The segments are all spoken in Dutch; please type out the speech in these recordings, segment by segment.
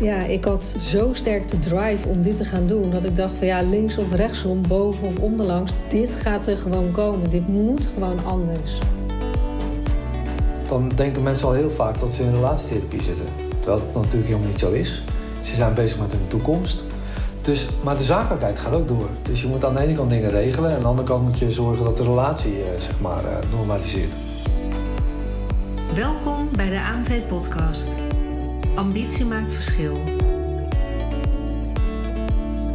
ja, ik had zo sterk de drive om dit te gaan doen... dat ik dacht van ja, links of rechtsom, boven of onderlangs... dit gaat er gewoon komen. Dit moet gewoon anders. Dan denken mensen al heel vaak dat ze in relatietherapie zitten. Terwijl dat natuurlijk helemaal niet zo is. Ze zijn bezig met hun toekomst. Dus, maar de zakelijkheid gaat ook door. Dus je moet aan de ene kant dingen regelen... en aan de andere kant moet je zorgen dat de relatie eh, zeg maar, eh, normaliseert. Welkom bij de AMV-podcast. Ambitie maakt verschil.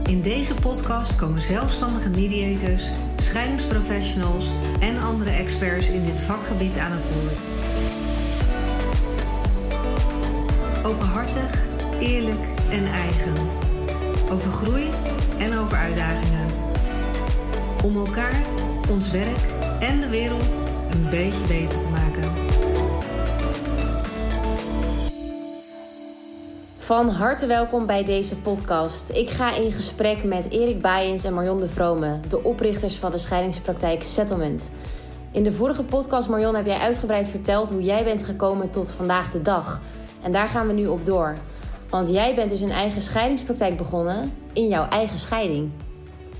In deze podcast komen zelfstandige mediators, scheidingsprofessionals en andere experts in dit vakgebied aan het woord. Openhartig, eerlijk en eigen. Over groei en over uitdagingen. Om elkaar, ons werk en de wereld een beetje beter te maken. Van harte welkom bij deze podcast. Ik ga in gesprek met Erik Baaiens en Marion de Vrome, de oprichters van de scheidingspraktijk Settlement. In de vorige podcast, Marion, heb jij uitgebreid verteld hoe jij bent gekomen tot vandaag de dag. En daar gaan we nu op door. Want jij bent dus een eigen scheidingspraktijk begonnen in jouw eigen scheiding.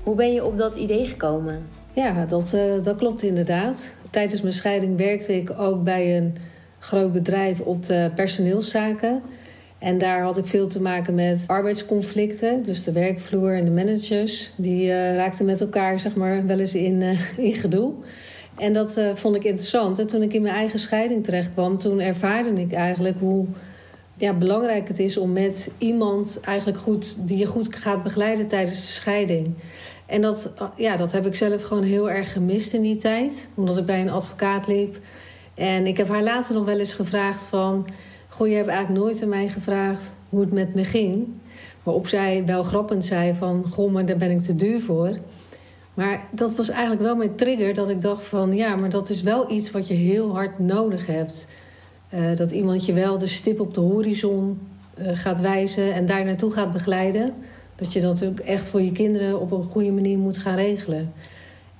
Hoe ben je op dat idee gekomen? Ja, dat, uh, dat klopt inderdaad. Tijdens mijn scheiding werkte ik ook bij een groot bedrijf op de personeelszaken. En daar had ik veel te maken met arbeidsconflicten. Dus de werkvloer en de managers. Die uh, raakten met elkaar zeg maar, wel eens in, uh, in gedoe. En dat uh, vond ik interessant. En toen ik in mijn eigen scheiding terecht kwam... toen ervaarde ik eigenlijk hoe ja, belangrijk het is... om met iemand eigenlijk goed, die je goed gaat begeleiden tijdens de scheiding. En dat, ja, dat heb ik zelf gewoon heel erg gemist in die tijd. Omdat ik bij een advocaat liep. En ik heb haar later nog wel eens gevraagd van... Goh, je hebt eigenlijk nooit aan mij gevraagd hoe het met me ging. Waarop zij wel grappend zei van... Goh, maar daar ben ik te duur voor. Maar dat was eigenlijk wel mijn trigger dat ik dacht van... Ja, maar dat is wel iets wat je heel hard nodig hebt. Uh, dat iemand je wel de stip op de horizon uh, gaat wijzen... en daar naartoe gaat begeleiden. Dat je dat ook echt voor je kinderen op een goede manier moet gaan regelen.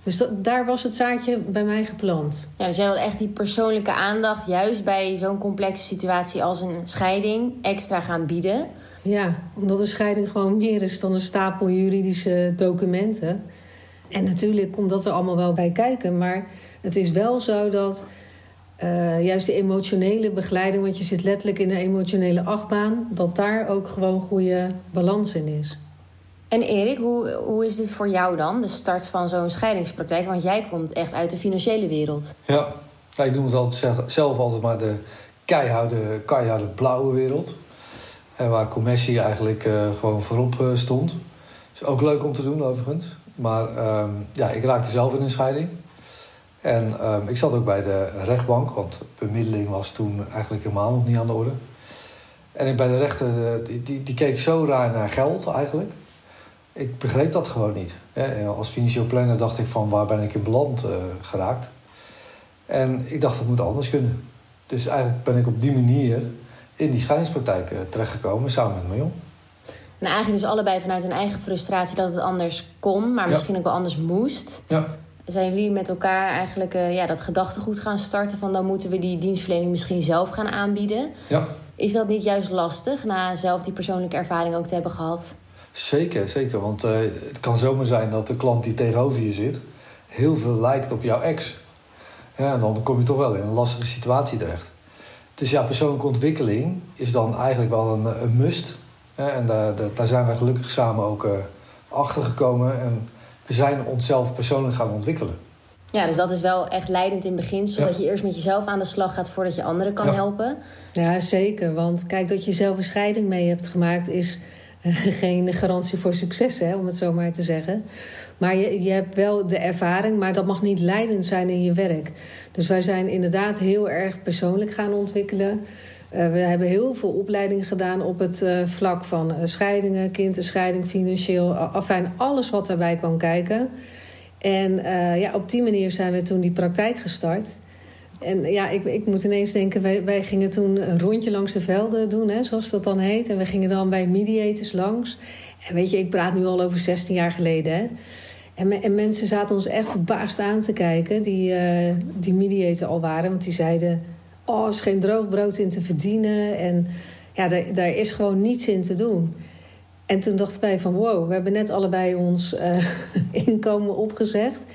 Dus dat, daar was het zaadje bij mij geplant. Ja, dus jij had echt die persoonlijke aandacht, juist bij zo'n complexe situatie als een scheiding, extra gaan bieden. Ja, omdat een scheiding gewoon meer is dan een stapel juridische documenten. En natuurlijk komt dat er allemaal wel bij kijken. Maar het is wel zo dat uh, juist de emotionele begeleiding, want je zit letterlijk in een emotionele achtbaan, dat daar ook gewoon goede balans in is. En Erik, hoe, hoe is dit voor jou dan, de start van zo'n scheidingspraktijk? Want jij komt echt uit de financiële wereld. Ja, ik noem het altijd zelf altijd maar de keiharde, keiharde blauwe wereld. En waar commercie eigenlijk uh, gewoon voorop uh, stond. Is ook leuk om te doen overigens. Maar um, ja, ik raakte zelf in een scheiding. En um, ik zat ook bij de rechtbank, want bemiddeling was toen eigenlijk helemaal nog niet aan de orde. En ik bij de rechter, die, die keek zo raar naar geld eigenlijk ik begreep dat gewoon niet. Als financieel planner dacht ik van waar ben ik in beland uh, geraakt. En ik dacht dat moet anders kunnen. Dus eigenlijk ben ik op die manier in die scheidingspraktijk uh, terechtgekomen samen met Marion. En eigenlijk dus allebei vanuit een eigen frustratie dat het anders kon, maar misschien ja. ook wel anders moest. Ja. Zijn jullie met elkaar eigenlijk uh, ja, dat gedachtegoed gaan starten van dan moeten we die dienstverlening misschien zelf gaan aanbieden? Ja. Is dat niet juist lastig na zelf die persoonlijke ervaring ook te hebben gehad? Zeker, zeker. Want uh, het kan zomaar zijn dat de klant die tegenover je zit... heel veel lijkt op jouw ex. Ja, en dan kom je toch wel in een lastige situatie terecht. Dus ja, persoonlijke ontwikkeling is dan eigenlijk wel een, een must. Ja, en daar, daar zijn wij gelukkig samen ook uh, achter gekomen. En we zijn onszelf persoonlijk gaan ontwikkelen. Ja, dus dat is wel echt leidend in begin. Zodat ja. je eerst met jezelf aan de slag gaat voordat je anderen kan Ja. helpen. Ja, zeker. Want kijk, dat je zelf een scheiding mee hebt gemaakt... is geen garantie voor succes, hè, om het zo maar te zeggen. Maar je, je hebt wel de ervaring, maar dat mag niet leidend zijn in je werk. Dus wij zijn inderdaad heel erg persoonlijk gaan ontwikkelen. Uh, we hebben heel veel opleiding gedaan op het uh, vlak van uh, scheidingen, kinderscheiding, financieel, afijn, alles wat daarbij kwam kijken. En ja, op die manier zijn we toen die praktijk gestart. En ja, ik, ik moet ineens denken, wij, gingen toen een rondje langs de velden doen, hè, zoals dat dan heet. En we gingen dan bij mediators langs. En weet je, ik praat nu al over 16 jaar geleden. Hè. En, en mensen zaten ons echt verbaasd aan te kijken, die, uh, die mediator al waren. Want die zeiden, oh, er is geen droog brood in te verdienen. En ja, daar, daar is gewoon niets in te doen. En toen dachten wij van wow, we hebben net allebei ons uh, inkomen opgezegd.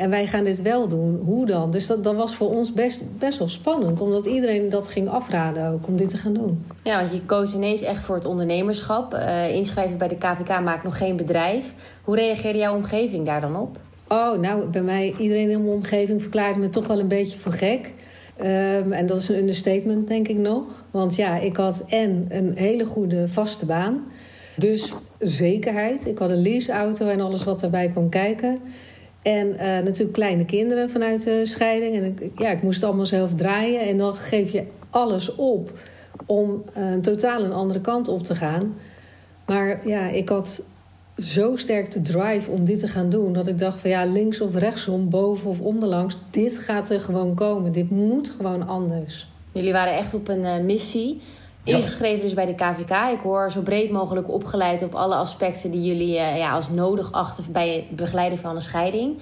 En wij gaan dit wel doen. Hoe dan? Dus dat, dat was voor ons best, best wel spannend. Omdat iedereen dat ging afraden ook om dit te gaan doen. Ja, want je koos ineens echt voor het ondernemerschap. Uh, inschrijven bij de KVK maakt nog geen bedrijf. Hoe reageerde jouw omgeving daar dan op? Oh, nou, bij mij, iedereen in mijn omgeving verklaarde me toch wel een beetje voor gek. Um, en dat is een understatement, denk ik nog. Want ja, ik had en een hele goede vaste baan. Dus zekerheid. Ik had een leaseauto en alles wat daarbij kwam kijken. En uh, natuurlijk kleine kinderen vanuit de scheiding. En ik, ja, ik moest het allemaal zelf draaien. En dan geef je alles op om uh, totaal een andere kant op te gaan. Maar ja, ik had zo sterk de drive om dit te gaan doen... dat ik dacht van ja, links of rechtsom, boven of onderlangs... dit gaat er gewoon komen. Dit moet gewoon anders. Jullie waren echt op een uh, missie. Ingeschreven dus bij de KVK. Ik hoor zo breed mogelijk opgeleid op alle aspecten... die jullie uh, ja, als nodig achten bij het begeleiden van een scheiding...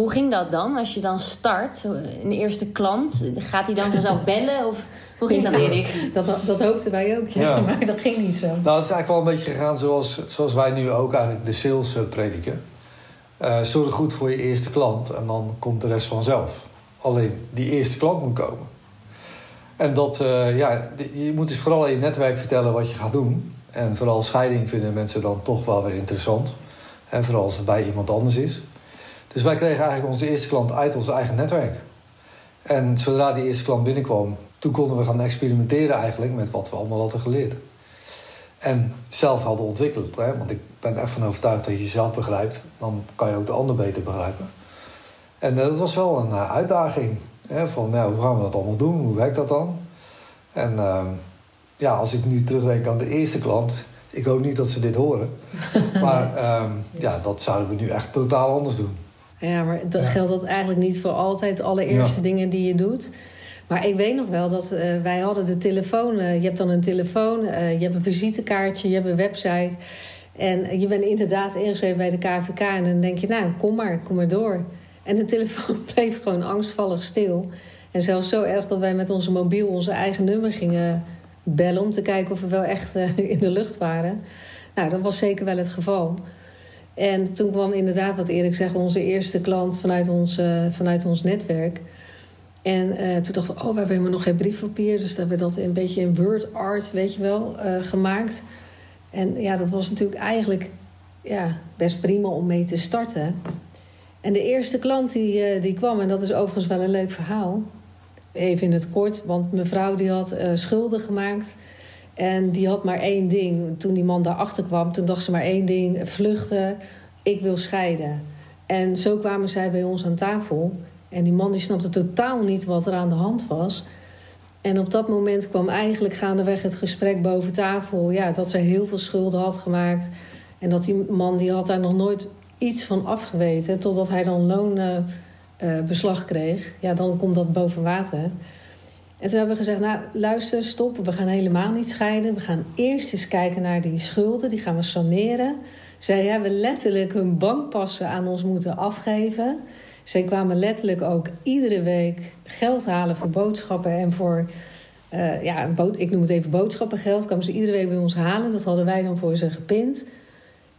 Hoe ging dat dan? Als je dan start, een eerste klant, gaat hij dan vanzelf bellen? Of hoe ging dat, Erik? Dat, dat, dat hoopten wij ook, ja. ja. maar dat ging niet zo. Nou, het is eigenlijk wel een beetje gegaan zoals, zoals wij nu ook eigenlijk de sales prediken. Uh, zorg goed voor je eerste klant en dan komt de rest vanzelf. Alleen die eerste klant moet komen. En dat, uh, ja, je moet dus vooral in je netwerk vertellen wat je gaat doen. En vooral scheiding vinden mensen dan toch wel weer interessant. En vooral als het bij iemand anders is. Dus wij kregen eigenlijk onze eerste klant uit ons eigen netwerk. En zodra die eerste klant binnenkwam, toen konden we gaan experimenteren eigenlijk met wat we allemaal hadden geleerd. En zelf hadden ontwikkeld. Hè? Want ik ben echt van overtuigd dat je jezelf begrijpt. Dan kan je ook de ander beter begrijpen. En uh, dat was wel een uh, uitdaging. Hè? Van hoe gaan we dat allemaal doen? Hoe werkt dat dan? En uh, ja, als ik nu terugdenk aan de eerste klant. Ik hoop niet dat ze dit horen. maar ehm, ja, dat zouden we nu echt totaal anders doen. Ja, maar dat geldt dat eigenlijk niet voor altijd de allereerste dingen die je doet. Maar ik weet nog wel dat uh, wij hadden de telefoon. Uh, je hebt dan een telefoon, uh, je hebt een visitekaartje, je hebt een website. En je bent inderdaad ingeschreven bij de KVK. En dan denk je, nou, kom maar, kom maar door. En de telefoon bleef gewoon angstvallig stil. En zelfs zo erg dat wij met onze mobiel onze eigen nummer gingen bellen... om te kijken of we wel echt in de lucht waren. Nou, dat was zeker wel het geval. En toen kwam inderdaad, wat Erik zegt, onze eerste klant vanuit ons, uh, vanuit ons netwerk. En uh, toen dachten we, oh, we hebben helemaal nog geen briefpapier. Dus hebben we dat een beetje in word art, weet je wel, gemaakt. En ja, dat was natuurlijk eigenlijk ja, best prima om mee te starten. En de eerste klant die, die kwam, en dat is overigens wel een leuk verhaal. Even in het kort, want mevrouw die had schulden gemaakt en die had maar één ding. Toen die man daarachter kwam, toen dacht ze maar één ding: vluchten, ik wil scheiden. En zo kwamen zij bij ons aan tafel. En die man die snapte totaal niet wat er aan de hand was. En op dat moment kwam eigenlijk gaandeweg het gesprek boven tafel... Ja, dat zij heel veel schulden had gemaakt. En dat die man die had daar nog nooit iets van afgeweten... totdat hij dan loonbeslag uh, kreeg. Ja, dan komt dat boven water. En toen hebben we gezegd, nou luister, stop, we gaan helemaal niet scheiden. We gaan eerst eens kijken naar die schulden, die gaan we saneren. Zij hebben letterlijk hun bankpassen aan ons moeten afgeven. Zij kwamen letterlijk ook iedere week geld halen voor boodschappen en voor... Uh, ja, ik noem het even boodschappengeld. Kwamen ze iedere week bij ons halen. Dat hadden wij dan voor ze gepind.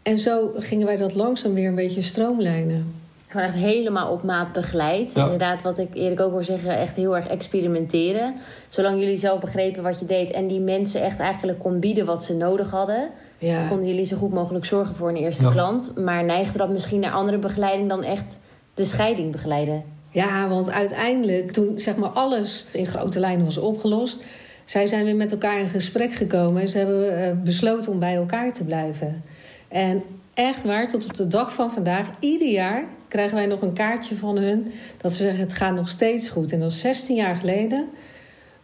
En zo gingen wij dat langzaam weer een beetje stroomlijnen. Gewoon echt helemaal op maat begeleid. Ja. Inderdaad, wat ik Erik ook wil zeggen, echt heel erg experimenteren. Zolang jullie zelf begrepen wat je deed en die mensen echt eigenlijk kon bieden wat ze nodig hadden, ja. konden jullie zo goed mogelijk zorgen voor een eerste ja. klant. Maar neigde dat misschien naar andere begeleiding dan echt de scheiding begeleiden? Ja, want uiteindelijk, toen zeg maar alles in grote lijnen was opgelost, zij zijn weer met elkaar in gesprek gekomen en ze hebben uh, besloten om bij elkaar te blijven. En echt waar, tot op de dag van vandaag, ieder jaar krijgen wij nog een kaartje van hun. Dat ze zeggen: het gaat nog steeds goed. En dat is 16 jaar geleden.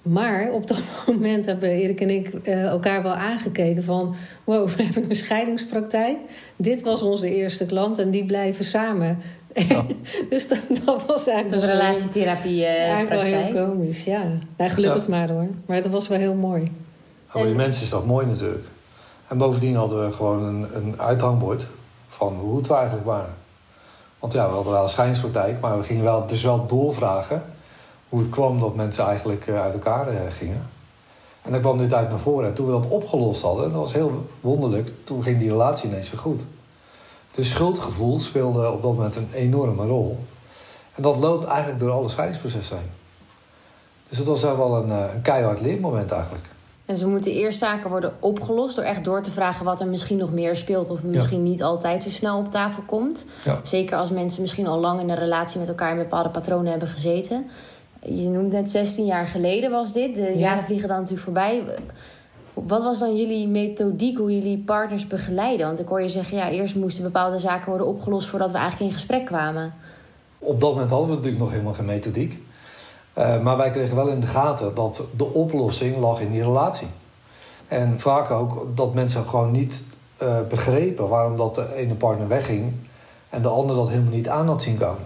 Maar op dat moment hebben Erik en ik uh, elkaar wel aangekeken van... wow, we hebben een scheidingspraktijk. Dit was onze eerste klant en die blijven samen. Ja. dus dat, dat, was eigenlijk... Een relatietherapie uh, Eigenlijk wel heel komisch, ja. Nou, gelukkig ja. maar hoor. Maar het was wel heel mooi. Voor die mensen is dat mooi natuurlijk. En bovendien hadden we gewoon een, een uithangbord van hoe het we eigenlijk waren. Want ja, we hadden wel een schijnspraktijk, maar we gingen wel, dus wel doorvragen hoe het kwam dat mensen eigenlijk uit elkaar gingen. En dan kwam dit uit naar voren. En toen we dat opgelost hadden, dat was heel wonderlijk, toen ging die relatie ineens weer goed. Dus schuldgevoel speelde op dat moment een enorme rol. En dat loopt eigenlijk door alle scheidingsprocessen heen. Dus dat was wel een, eh, een keihard leermoment eigenlijk. En ze moeten eerst zaken worden opgelost door echt door te vragen wat er misschien nog meer speelt of misschien niet altijd zo snel op tafel komt. Ja. Zeker als mensen misschien al lang in een relatie met elkaar in bepaalde patronen hebben gezeten. Je noemt net 16 jaar geleden was dit. De jaren vliegen dan natuurlijk voorbij. Wat was dan jullie methodiek hoe jullie partners begeleiden? Want ik hoor je zeggen, ja, eerst moesten bepaalde zaken worden opgelost voordat we eigenlijk in gesprek kwamen. Op dat moment hadden we natuurlijk nog helemaal geen methodiek. Uh, maar wij kregen wel in de gaten dat de oplossing lag in die relatie. En vaak ook dat mensen gewoon niet uh, begrepen waarom dat de ene partner wegging en de ander dat helemaal niet aan had zien komen.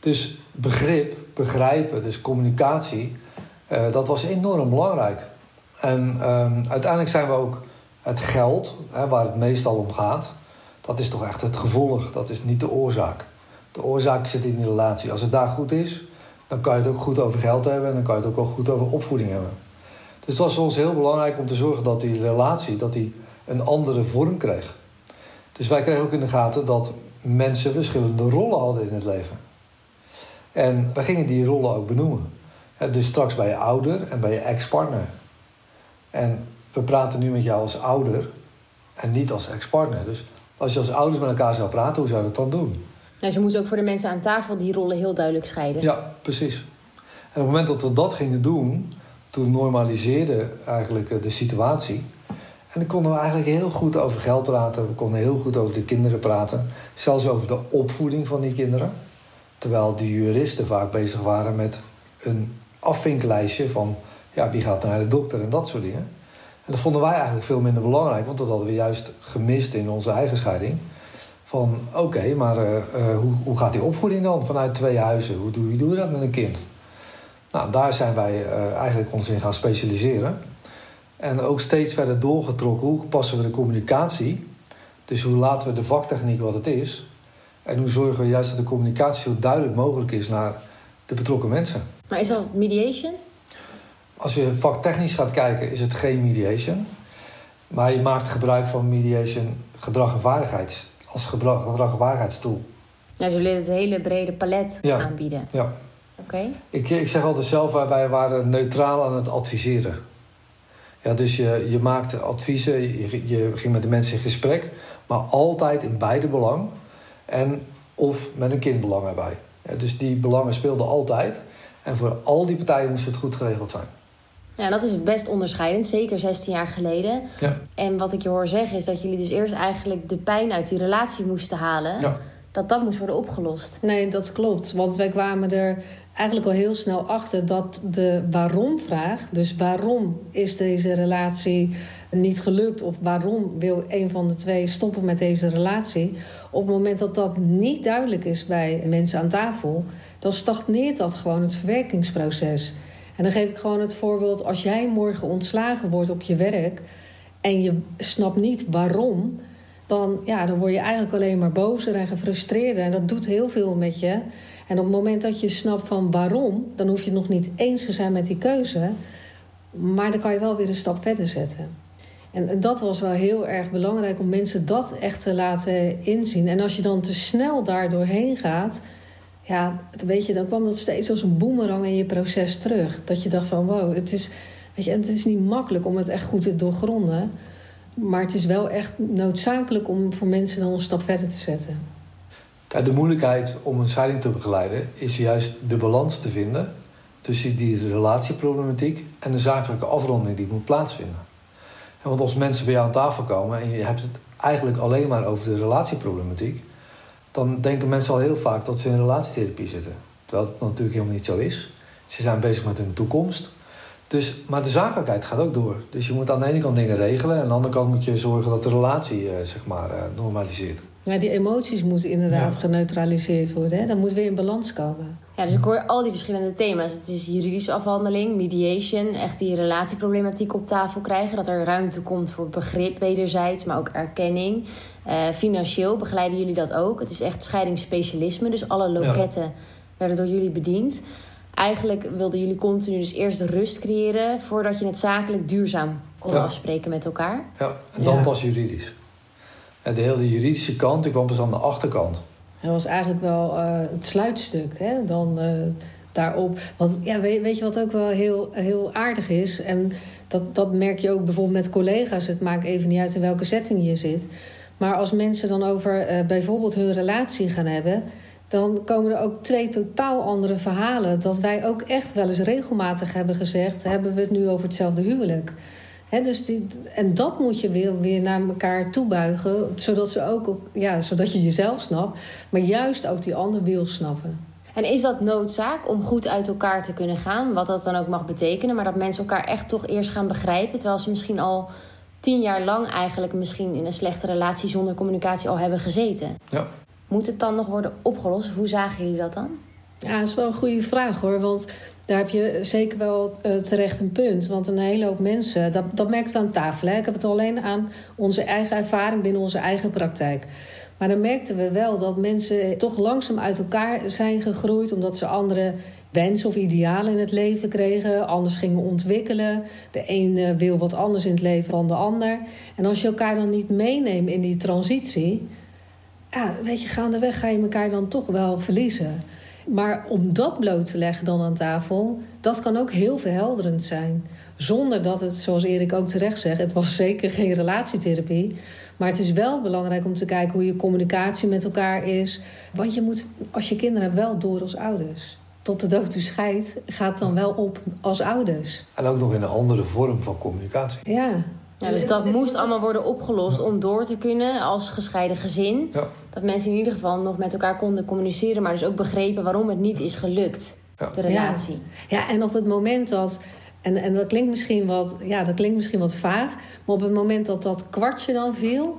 Dus begrip, begrijpen, dus communicatie, uh, dat was enorm belangrijk. En um, uiteindelijk zijn we ook het geld, hè, waar het meestal om gaat, dat is toch echt het gevolg, dat is niet de oorzaak. De oorzaak zit in die relatie. Als het daar goed is, dan kan je het ook goed over geld hebben en dan kan je het ook wel goed over opvoeding hebben. Dus het was voor ons heel belangrijk om te zorgen dat die relatie dat die een andere vorm kreeg. Dus wij kregen ook in de gaten dat mensen verschillende rollen hadden in het leven. En wij gingen die rollen ook benoemen. Dus straks bij je ouder en bij je ex-partner. En we praten nu met jou als ouder en niet als ex-partner. Dus als je als ouders met elkaar zou praten, hoe zou je dat dan doen? Nou, ze moeten ook voor de mensen aan tafel die rollen heel duidelijk scheiden. Ja, precies. En op het moment dat we dat gingen doen, toen normaliseerde eigenlijk eh, de situatie. En dan konden we eigenlijk heel goed over geld praten. We konden heel goed over de kinderen praten. Zelfs over de opvoeding van die kinderen. Terwijl de juristen vaak bezig waren met een afvinklijstje van ja, wie gaat naar de dokter en dat soort dingen. En dat vonden wij eigenlijk veel minder belangrijk, want dat hadden we juist gemist in onze eigen scheiding. Van oké, maar uh, uh, hoe, hoe gaat die opvoeding dan vanuit twee huizen? Hoe doe, doe je dat met een kind? Nou, daar zijn wij uh, eigenlijk ons in gaan specialiseren. En ook steeds verder doorgetrokken. Hoe passen we de communicatie? Dus hoe laten we de vaktechniek wat het is? En hoe zorgen we juist dat de communicatie zo duidelijk mogelijk is naar de betrokken mensen? Maar is dat mediation? Als je vaktechnisch gaat kijken, is het geen mediation. Maar je maakt gebruik van mediation gedrag en vaardigheid als gedrag, gedrag waarheidstoel. Ja, ze willen het hele brede palet ja. aanbieden. Ja. Oké. Ik, ik zeg altijd zelf, wij waren neutraal aan het adviseren. Ja, dus je, je maakte adviezen, je, je ging met de mensen in gesprek, maar altijd in beide belang. En of met een kindbelang erbij. Ja, dus die belangen speelden altijd. En voor al die partijen moest het goed geregeld zijn. Ja, dat is best onderscheidend, zeker 16 jaar geleden. Ja. En wat ik je hoor zeggen is dat jullie dus eerst eigenlijk de pijn uit die relatie moesten halen. Ja. Dat dat moest worden opgelost. Nee, dat klopt. Want wij kwamen er eigenlijk al heel snel achter dat de waarom-vraag, dus waarom is deze relatie niet gelukt of waarom wil een van de twee stoppen met deze relatie, op het moment dat dat niet duidelijk is bij mensen aan tafel, dan stagneert dat gewoon het verwerkingsproces. En dan geef ik gewoon het voorbeeld: als jij morgen ontslagen wordt op je werk en je snapt niet waarom, dan, ja, dan word je eigenlijk alleen maar bozer en gefrustreerder. En dat doet heel veel met je. En op het moment dat je snapt van waarom, dan hoef je nog niet eens te zijn met die keuze. Maar dan kan je wel weer een stap verder zetten. En, en dat was wel heel erg belangrijk om mensen dat echt te laten inzien. En als je dan te snel daar doorheen gaat, ja, weet je, dan kwam dat steeds als een boemerang in je proces terug. Dat je dacht van wow, het is, weet je, het is niet makkelijk om het echt goed te doorgronden. Maar het is wel echt noodzakelijk om voor mensen dan een stap verder te zetten. De moeilijkheid om een scheiding te begeleiden is juist de balans te vinden tussen die relatieproblematiek en de zakelijke afronding die moet plaatsvinden. En want als mensen bij jou aan tafel komen en je hebt het eigenlijk alleen maar over de relatieproblematiek, dan denken mensen al heel vaak dat ze in relatietherapie zitten. Terwijl dat natuurlijk helemaal niet zo is. Ze zijn bezig met hun toekomst. Dus, maar de zakelijkheid gaat ook door. Dus je moet aan de ene kant dingen regelen... en aan de andere kant moet je zorgen dat de relatie uh, zeg maar, uh, normaliseert. Ja, die emoties moeten inderdaad ja. geneutraliseerd worden. Hè? Dan moet weer in balans komen. Ja, dus ik hoor al die verschillende thema's. Het is juridische afhandeling, mediation... echt die relatieproblematiek op tafel krijgen. Dat er ruimte komt voor begrip wederzijds, maar ook erkenning. Uh, financieel begeleiden jullie dat ook. Het is echt scheidingsspecialisme, dus alle loketten... Ja werden door jullie bediend. Eigenlijk wilden jullie continu dus eerst rust creëren voordat je het zakelijk duurzaam kon Ja. afspreken met elkaar. Ja, en dan Ja. pas juridisch. De hele juridische kant, die kwam pas aan de achterkant. Dat was eigenlijk wel eh, het sluitstuk hè? dan eh, daarop. Want ja, weet, weet je wat ook wel heel, heel aardig is? En dat, dat merk je ook bijvoorbeeld met collega's. Het maakt even niet uit in welke setting je zit. Maar als mensen dan over eh, bijvoorbeeld hun relatie gaan hebben... dan komen er ook twee totaal andere verhalen. Dat wij ook echt wel eens regelmatig hebben gezegd... hebben we het nu over hetzelfde huwelijk. Hè, dus die, en dat moet je weer, weer naar elkaar toebuigen, zodat, ze ook, op- ja, zodat je jezelf snapt, maar juist ook die ander wil snappen. En is dat noodzaak om goed uit elkaar te kunnen gaan? Wat dat dan ook mag betekenen. Maar dat mensen elkaar echt toch eerst gaan begrijpen. Terwijl ze misschien al tien jaar lang eigenlijk misschien in een slechte relatie zonder communicatie al hebben gezeten. Ja. Moet het dan nog worden opgelost? Hoe zagen jullie dat dan? Ja, dat is wel een goede vraag hoor, want daar heb je zeker wel eh, terecht een punt. Want een hele hoop mensen, dat, dat we aan tafel. Hè. Ik heb het alleen aan onze eigen ervaring binnen onze eigen praktijk. Maar dan merkten we wel dat mensen toch langzaam uit elkaar zijn gegroeid... omdat ze andere wensen of idealen in het leven kregen. Anders gingen ontwikkelen. De een eh, wil wat anders in het leven dan de ander. En als je elkaar dan niet meeneemt in die transitie... Ja, weet je, gaandeweg ga je elkaar dan toch wel verliezen. Maar om dat bloot te leggen dan aan tafel, dat kan ook heel verhelderend zijn. Zonder dat het, zoals Erik ook terecht zegt, het was zeker geen relatietherapie. Maar het is wel belangrijk om te kijken hoe je communicatie met elkaar is. Want je moet, als je kinderen hebt, wel door als ouders. Tot de dood u scheidt, gaat dan wel op als ouders. En ook nog in een andere vorm van communicatie. Ja. Ja, dus dat moest allemaal worden opgelost om door te kunnen als gescheiden gezin. Ja. Dat mensen in ieder geval nog met elkaar konden communiceren, maar dus ook begrepen waarom het niet is gelukt, Ja. de relatie. Ja, en op het moment dat. En, en dat, klinkt misschien wat, ja, dat klinkt misschien wat vaag. Maar op het moment dat dat kwartje dan viel.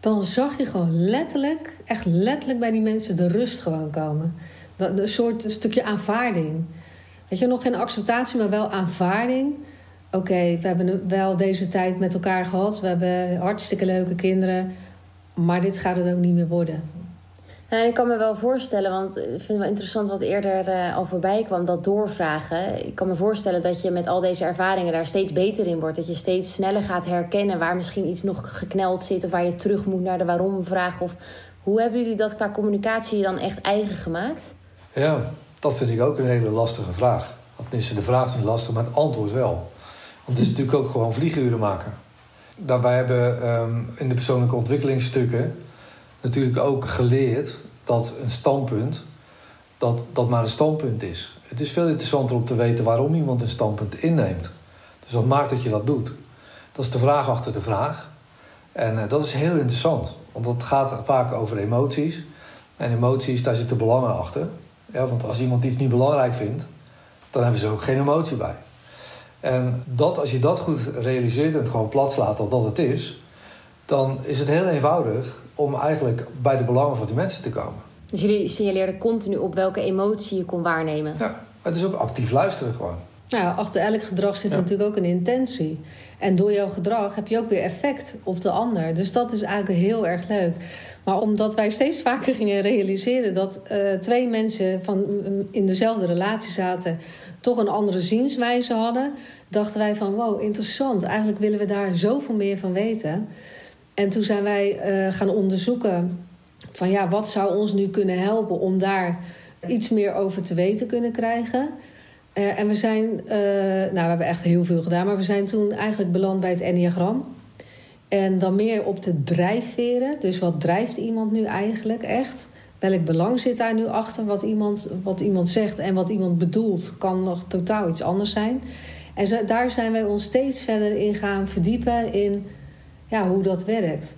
dan zag je gewoon letterlijk, echt letterlijk bij die mensen de rust gewoon komen. Dat- Een soort een stukje aanvaarding. Weet je, nog geen acceptatie, maar wel aanvaarding. Oké, we hebben wel deze tijd met elkaar gehad. We hebben hartstikke leuke kinderen. Maar dit gaat het ook niet meer worden. Nou, ik kan me wel voorstellen, want ik vind het wel interessant wat eerder eh, al voorbij kwam, dat doorvragen. Ik kan me voorstellen dat je met al deze ervaringen daar steeds beter in wordt. Dat je steeds sneller gaat herkennen waar misschien iets nog gekneld zit of waar je terug moet naar de waarom-vraag. Of hoe hebben jullie dat qua communicatie dan echt eigen gemaakt? Ja, dat vind ik ook een hele lastige vraag. Tenminste, de vraag is niet lastig, maar het antwoord wel. Want het is natuurlijk ook gewoon vlieguren maken. Daarbij hebben ehm, in de persoonlijke ontwikkelingsstukken natuurlijk ook geleerd dat een standpunt dat, dat maar een standpunt is. Het is veel interessanter om te weten waarom iemand een standpunt inneemt. Dus wat maakt dat je dat doet? Dat is de vraag achter de vraag. En eh, dat is heel interessant, want het gaat vaak over emoties. En emoties, daar zitten belangen achter. Ja, want als iemand iets niet belangrijk vindt, dan hebben ze ook geen emotie bij. En dat, als je dat goed realiseert en het gewoon plat slaat dat dat het is, dan is het heel eenvoudig om eigenlijk bij de belangen van die mensen te komen. Dus jullie signaleerden continu op welke emotie je kon waarnemen. Ja, het is ook actief luisteren gewoon. Nou, achter elk gedrag zit Ja. natuurlijk ook een intentie. En door jouw gedrag heb je ook weer effect op de ander. Dus dat is eigenlijk heel erg leuk. Maar omdat wij steeds vaker gingen realiseren dat eh, twee mensen van, mm, in dezelfde relatie zaten, toch een andere zienswijze hadden, dachten wij van wow, interessant. Eigenlijk willen we daar zoveel meer van weten. En toen zijn wij eh, gaan onderzoeken van ja, wat zou ons nu kunnen helpen om daar iets meer over te weten kunnen krijgen. Eh, en we zijn, eh, nou, we hebben echt heel veel gedaan, maar we zijn toen eigenlijk beland bij het Enneagram. En dan meer op de drijfveren. Dus wat drijft iemand nu eigenlijk echt? Welk belang zit daar nu achter? Wat iemand, wat iemand zegt en wat iemand bedoelt, kan nog totaal iets anders zijn. En daar zijn wij ons steeds verder in gaan verdiepen in ja, hoe dat werkt.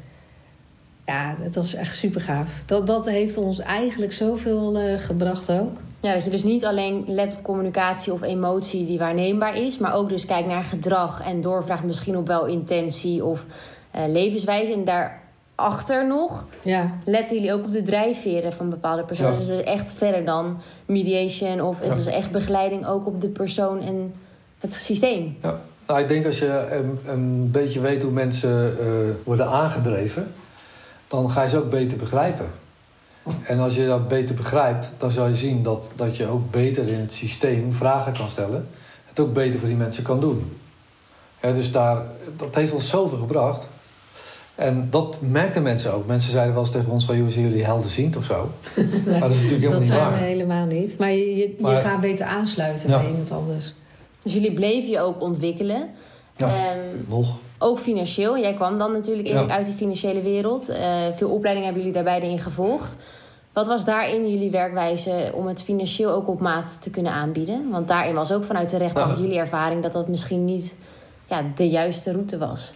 Ja, dat was echt super gaaf. Dat, dat heeft ons eigenlijk zoveel eh, gebracht ook. Ja, dat je dus niet alleen let op communicatie of emotie die waarneembaar is, maar ook dus kijkt naar gedrag en doorvraagt misschien op wel intentie of eh, levenswijze. En daarachter nog Ja, letten jullie ook op de drijfveren van bepaalde personen. Ja. Dus echt verder dan mediation of het Ja. is echt begeleiding ook op de persoon en het systeem. Ja. Nou, ik denk als je een, een beetje weet hoe mensen eh, worden aangedreven, dan ga je ze ook beter begrijpen. En als je dat beter begrijpt, dan zal je zien dat, dat je ook beter in het systeem vragen kan stellen. Het ook beter voor die mensen kan doen. dus daar, dat heeft ons zoveel gebracht. En dat merkten mensen ook. Mensen zeiden wel eens tegen ons van... joh, zijn jullie helderziend of zo? maar dat is natuurlijk helemaal niet waar. Dat zijn we helemaal niet. Maar je, je, gaat beter aansluiten bij iemand anders. Dus jullie bleven je ook ontwikkelen. Ja, ehm, nog. Ook financieel. Jij kwam dan natuurlijk ja. uit die financiële wereld. Uh, veel opleidingen hebben jullie daarbij in gevolgd. Wat was daarin jullie werkwijze om het financieel ook op maat te kunnen aanbieden? Want daarin was ook vanuit de rechtbank jullie ervaring dat dat misschien niet ja, de juiste route was.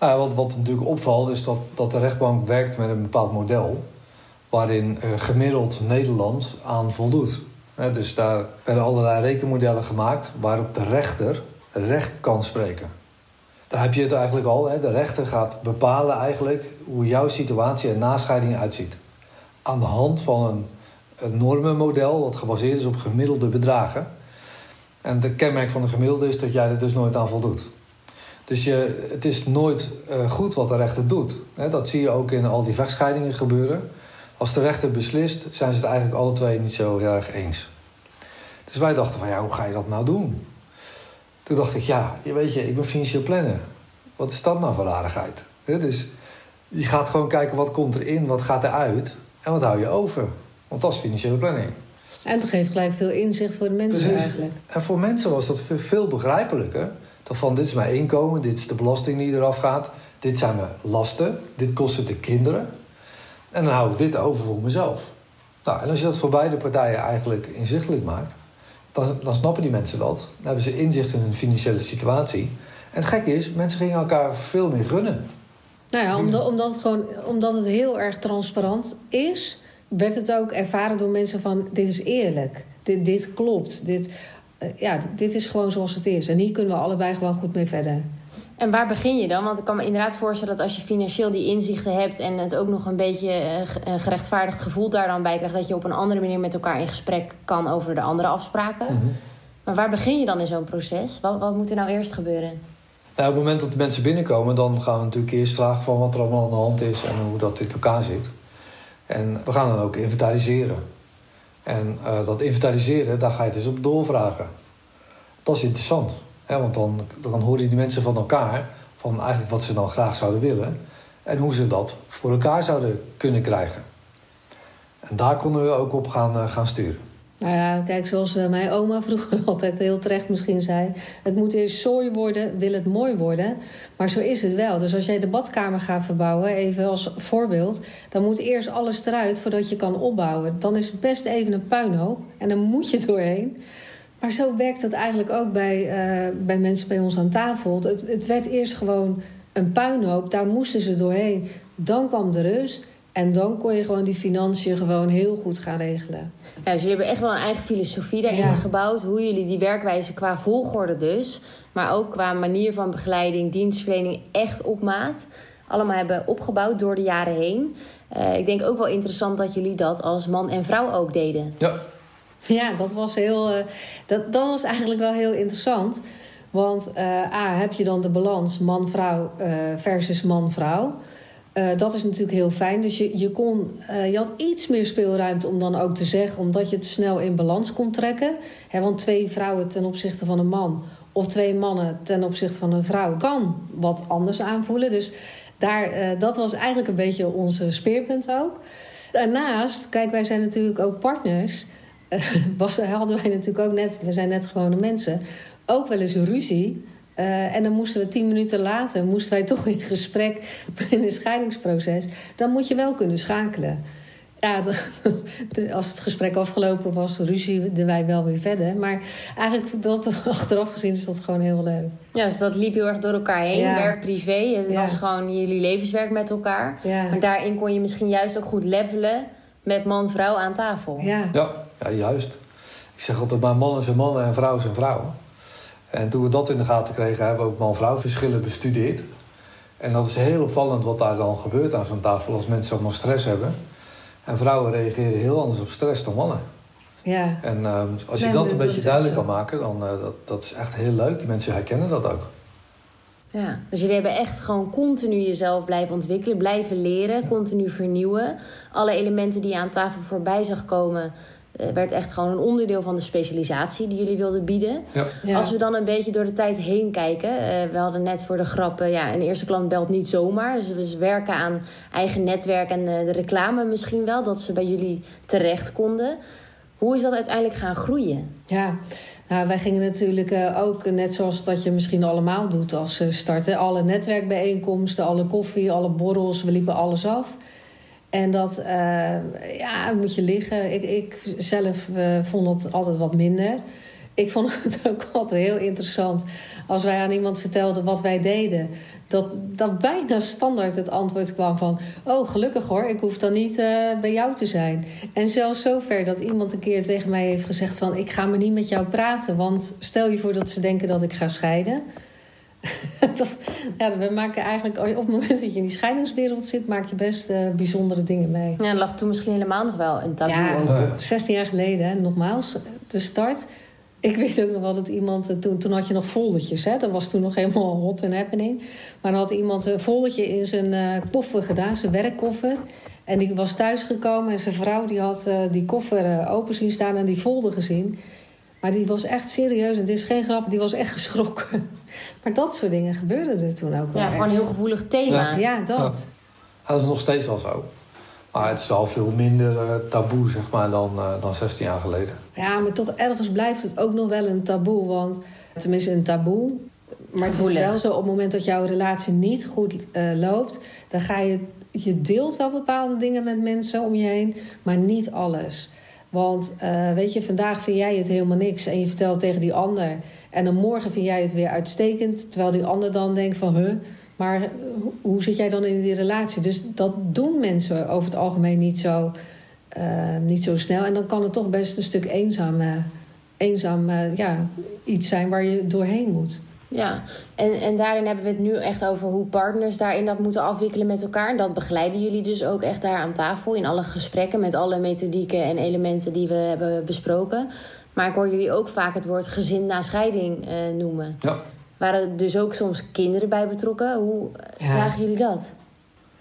Nou, wat, wat natuurlijk opvalt is dat, dat de rechtbank werkt met een bepaald model waarin uh, gemiddeld Nederland aan voldoet. dus daar werden allerlei rekenmodellen gemaakt waarop de rechter recht kan spreken. Daar heb je het eigenlijk al. De rechter gaat bepalen eigenlijk hoe jouw situatie en nascheiding uitziet. Aan de hand van een, normenmodel dat gebaseerd is op gemiddelde bedragen. En de kenmerk van de gemiddelde is dat jij er dus nooit aan voldoet. Dus je, het is nooit uh, goed wat de rechter doet. dat zie je ook in al die vechtscheidingen gebeuren. Als de rechter beslist, zijn ze het eigenlijk alle twee niet zo heel erg eens. Dus wij dachten van ja, hoe ga je dat nou doen? Toen dacht ik, ja, weet je, ik ben financieel planner. Wat is dat nou voor aardigheid? dus je gaat gewoon kijken wat komt erin, wat gaat eruit en wat hou je over. Want dat is financiële planning. En het geeft gelijk veel inzicht voor de mensen eigenlijk. En voor mensen was dat veel begrijpelijker. Dat van dit is mijn inkomen, dit is de belasting die eraf gaat, dit zijn mijn lasten, dit kosten de kinderen. En dan hou ik dit over voor mezelf. Nou, en als je dat voor beide partijen eigenlijk inzichtelijk maakt, dan, dan snappen die mensen dat. Dan hebben ze inzicht in hun financiële situatie. En het gekke is, mensen gingen elkaar veel meer gunnen. Nou ja, omdat, omdat, het gewoon, omdat het heel erg transparant is, werd het ook ervaren door mensen van dit is eerlijk. Dit, dit klopt. Dit, uh, ja, dit is gewoon zoals het is. En hier kunnen we allebei gewoon goed mee verder. En waar begin je dan? Want ik kan me inderdaad voorstellen dat als je financieel die inzichten hebt en het ook nog een beetje eh, een gerechtvaardigd gevoel daar dan bij krijgt, dat je op een andere manier met elkaar in gesprek kan over de andere afspraken. Mhm. Maar waar begin je dan in zo'n proces? Wat, wat moet er nou eerst gebeuren? Nou, op het moment dat de mensen binnenkomen, dan gaan we natuurlijk eerst vragen van wat er allemaal aan de hand is en hoe dat in elkaar zit. En we gaan dan ook inventariseren. En uh, dat inventariseren, daar ga je dus op doorvragen. Dat is interessant. Hè? Want dan, dan horen die mensen van elkaar van eigenlijk wat ze dan graag zouden willen. En hoe ze dat voor elkaar zouden kunnen krijgen. En daar konden we ook op gaan, uh, gaan sturen. Nou ja, kijk, zoals eh, mijn oma vroeger altijd heel terecht misschien zei... het moet eerst zooi worden, wil het mooi worden. Maar zo is het wel. Dus als jij de badkamer gaat verbouwen, even als voorbeeld... dan moet eerst alles eruit voordat je kan opbouwen. Dan is het best even een puinhoop en dan moet je doorheen. Maar zo werkt het eigenlijk ook bij, uh, bij mensen bij ons aan tafel. Het, het werd eerst gewoon een puinhoop, daar moesten ze doorheen. Dan kwam de rust en dan kon je gewoon die financiën gewoon heel goed gaan regelen. Ja, dus jullie hebben echt wel een eigen filosofie daarin gebouwd. Hoe jullie die werkwijze qua volgorde dus... maar ook qua manier van begeleiding, dienstverlening echt op maat... allemaal hebben opgebouwd door de jaren heen. Uh, ik denk ook wel interessant dat jullie dat als man en vrouw ook deden. Ja, ja dat was, heel, uh, dat, dat was eigenlijk wel heel interessant. Want uh, A, heb je dan de balans man-vrouw versus man-vrouw... Uh, dat is natuurlijk heel fijn. Dus je, je, kon, uh, je had iets meer speelruimte om dan ook te zeggen, omdat je het snel in balans kon trekken. Want twee vrouwen ten opzichte van een man, of twee mannen ten opzichte van een vrouw, kan wat anders aanvoelen. Dus daar, uh, dat was eigenlijk een beetje onze speerpunt ook. Daarnaast, kijk, wij zijn natuurlijk ook partners. hadden wij natuurlijk ook net, we zijn net gewone mensen, ook wel eens ruzie. Uh, en dan moesten we tien minuten later, moesten wij toch in gesprek in een scheidingsproces. Dan moet je wel kunnen schakelen. Ja, de, als het gesprek afgelopen was, ruzie wij wel weer verder. Maar eigenlijk, dat, achteraf gezien, is dat gewoon heel leuk. Ja, dus dat liep heel erg door elkaar heen. Werk, privé. Het was gewoon jullie levenswerk met elkaar. Maar daarin kon je misschien juist ook goed levelen met man-vrouw aan tafel. Ja. ja, ja, juist. Ik zeg altijd, maar man zijn mannen en vrouw zijn vrouwen. En toen we dat in de gaten kregen, hebben we ook man-vrouw verschillen bestudeerd. En dat is heel opvallend wat daar dan gebeurt aan zo'n tafel als mensen allemaal stress hebben. En vrouwen reageren heel anders op stress dan mannen. Ja. En uh, als je dat een beetje duidelijk kan maken, dan uh, dat, dat is echt heel leuk. Die mensen herkennen dat ook. Ja, dus jullie hebben echt gewoon continu jezelf blijven ontwikkelen, blijven leren, continu vernieuwen. Alle elementen die je aan tafel voorbij zag komen, werd echt gewoon een onderdeel van de specialisatie die jullie wilden bieden. Ja. Als we dan een beetje door de tijd heen kijken, uh, we hadden net voor de grappen, ja, een eerste klant belt niet zomaar. Dus we werken aan eigen netwerk en uh, de reclame misschien wel, dat ze bij jullie terecht konden. Hoe is dat uiteindelijk gaan groeien? Ja, nou, wij gingen natuurlijk ook, net zoals dat je misschien allemaal doet als uh, starten, alle netwerkbijeenkomsten, alle koffie, alle borrels, we liepen alles af. En dat, uh, ja, moet je liggen. Ik, ik zelf vond het altijd wat minder. Ik vond het ook altijd heel interessant als wij aan iemand vertelden wat wij deden. Dat, dat bijna standaard het antwoord kwam van... oh, gelukkig hoor, ik hoef dan niet uh, bij jou te zijn. En zelfs zover dat iemand een keer tegen mij heeft gezegd van... ik ga maar niet met jou praten, want stel je voor dat ze denken dat ik ga scheiden... dat, ja, we maken eigenlijk, op het moment dat je in die scheidingswereld zit, maak je best uh, bijzondere dingen mee. Ja, en lag toen misschien helemaal nog wel een taboe ja, over. 16 jaar geleden, nogmaals, de start. Ik weet ook nog wel dat iemand, eh, toen, toen had je nog foldertjes, hè? dat was toen nog helemaal hot en happening. Maar dan had iemand een foldertje in zijn uh, koffer gedaan, zijn werkkoffer. En die was thuisgekomen en zijn vrouw die had uh, die koffer uh, open zien staan en die folder gezien. Maar die was echt serieus, en het is geen grap, die was echt geschrokken. Maar dat soort dingen gebeurden er toen ook wel. Ja, gewoon een heel gevoelig thema. Ja, ja dat. Ja. Dat is nog steeds wel zo. Maar het is al veel minder uh, taboe, zeg maar, dan, uh, dan 16 jaar geleden. Ja, maar toch ergens blijft het ook nog wel een taboe. Want, tenminste een taboe. Maar het is wel zo, op het moment dat jouw relatie niet goed uh, loopt... dan ga je... Je deelt wel bepaalde dingen met mensen om je heen, maar niet alles. Want weet je, vandaag vind jij het helemaal niks en je vertelt tegen die ander... en dan morgen vind jij het weer uitstekend... terwijl die ander dan denkt van... Huh, maar hoe zit jij dan in die relatie? Dus dat doen mensen over het algemeen niet zo, uh, niet zo snel. En dan kan het toch best een stuk eenzaam, uh, eenzaam ja, iets zijn waar je doorheen moet. Ja, en, en daarin hebben we het nu echt over hoe partners daarin dat moeten afwikkelen met elkaar. En dat begeleiden jullie dus ook echt daar aan tafel in alle gesprekken met alle methodieken en elementen die we hebben besproken. Maar ik hoor jullie ook vaak het woord gezin na scheiding noemen. Ja. Waren er dus ook soms kinderen bij betrokken? Hoe ja. zagen jullie dat?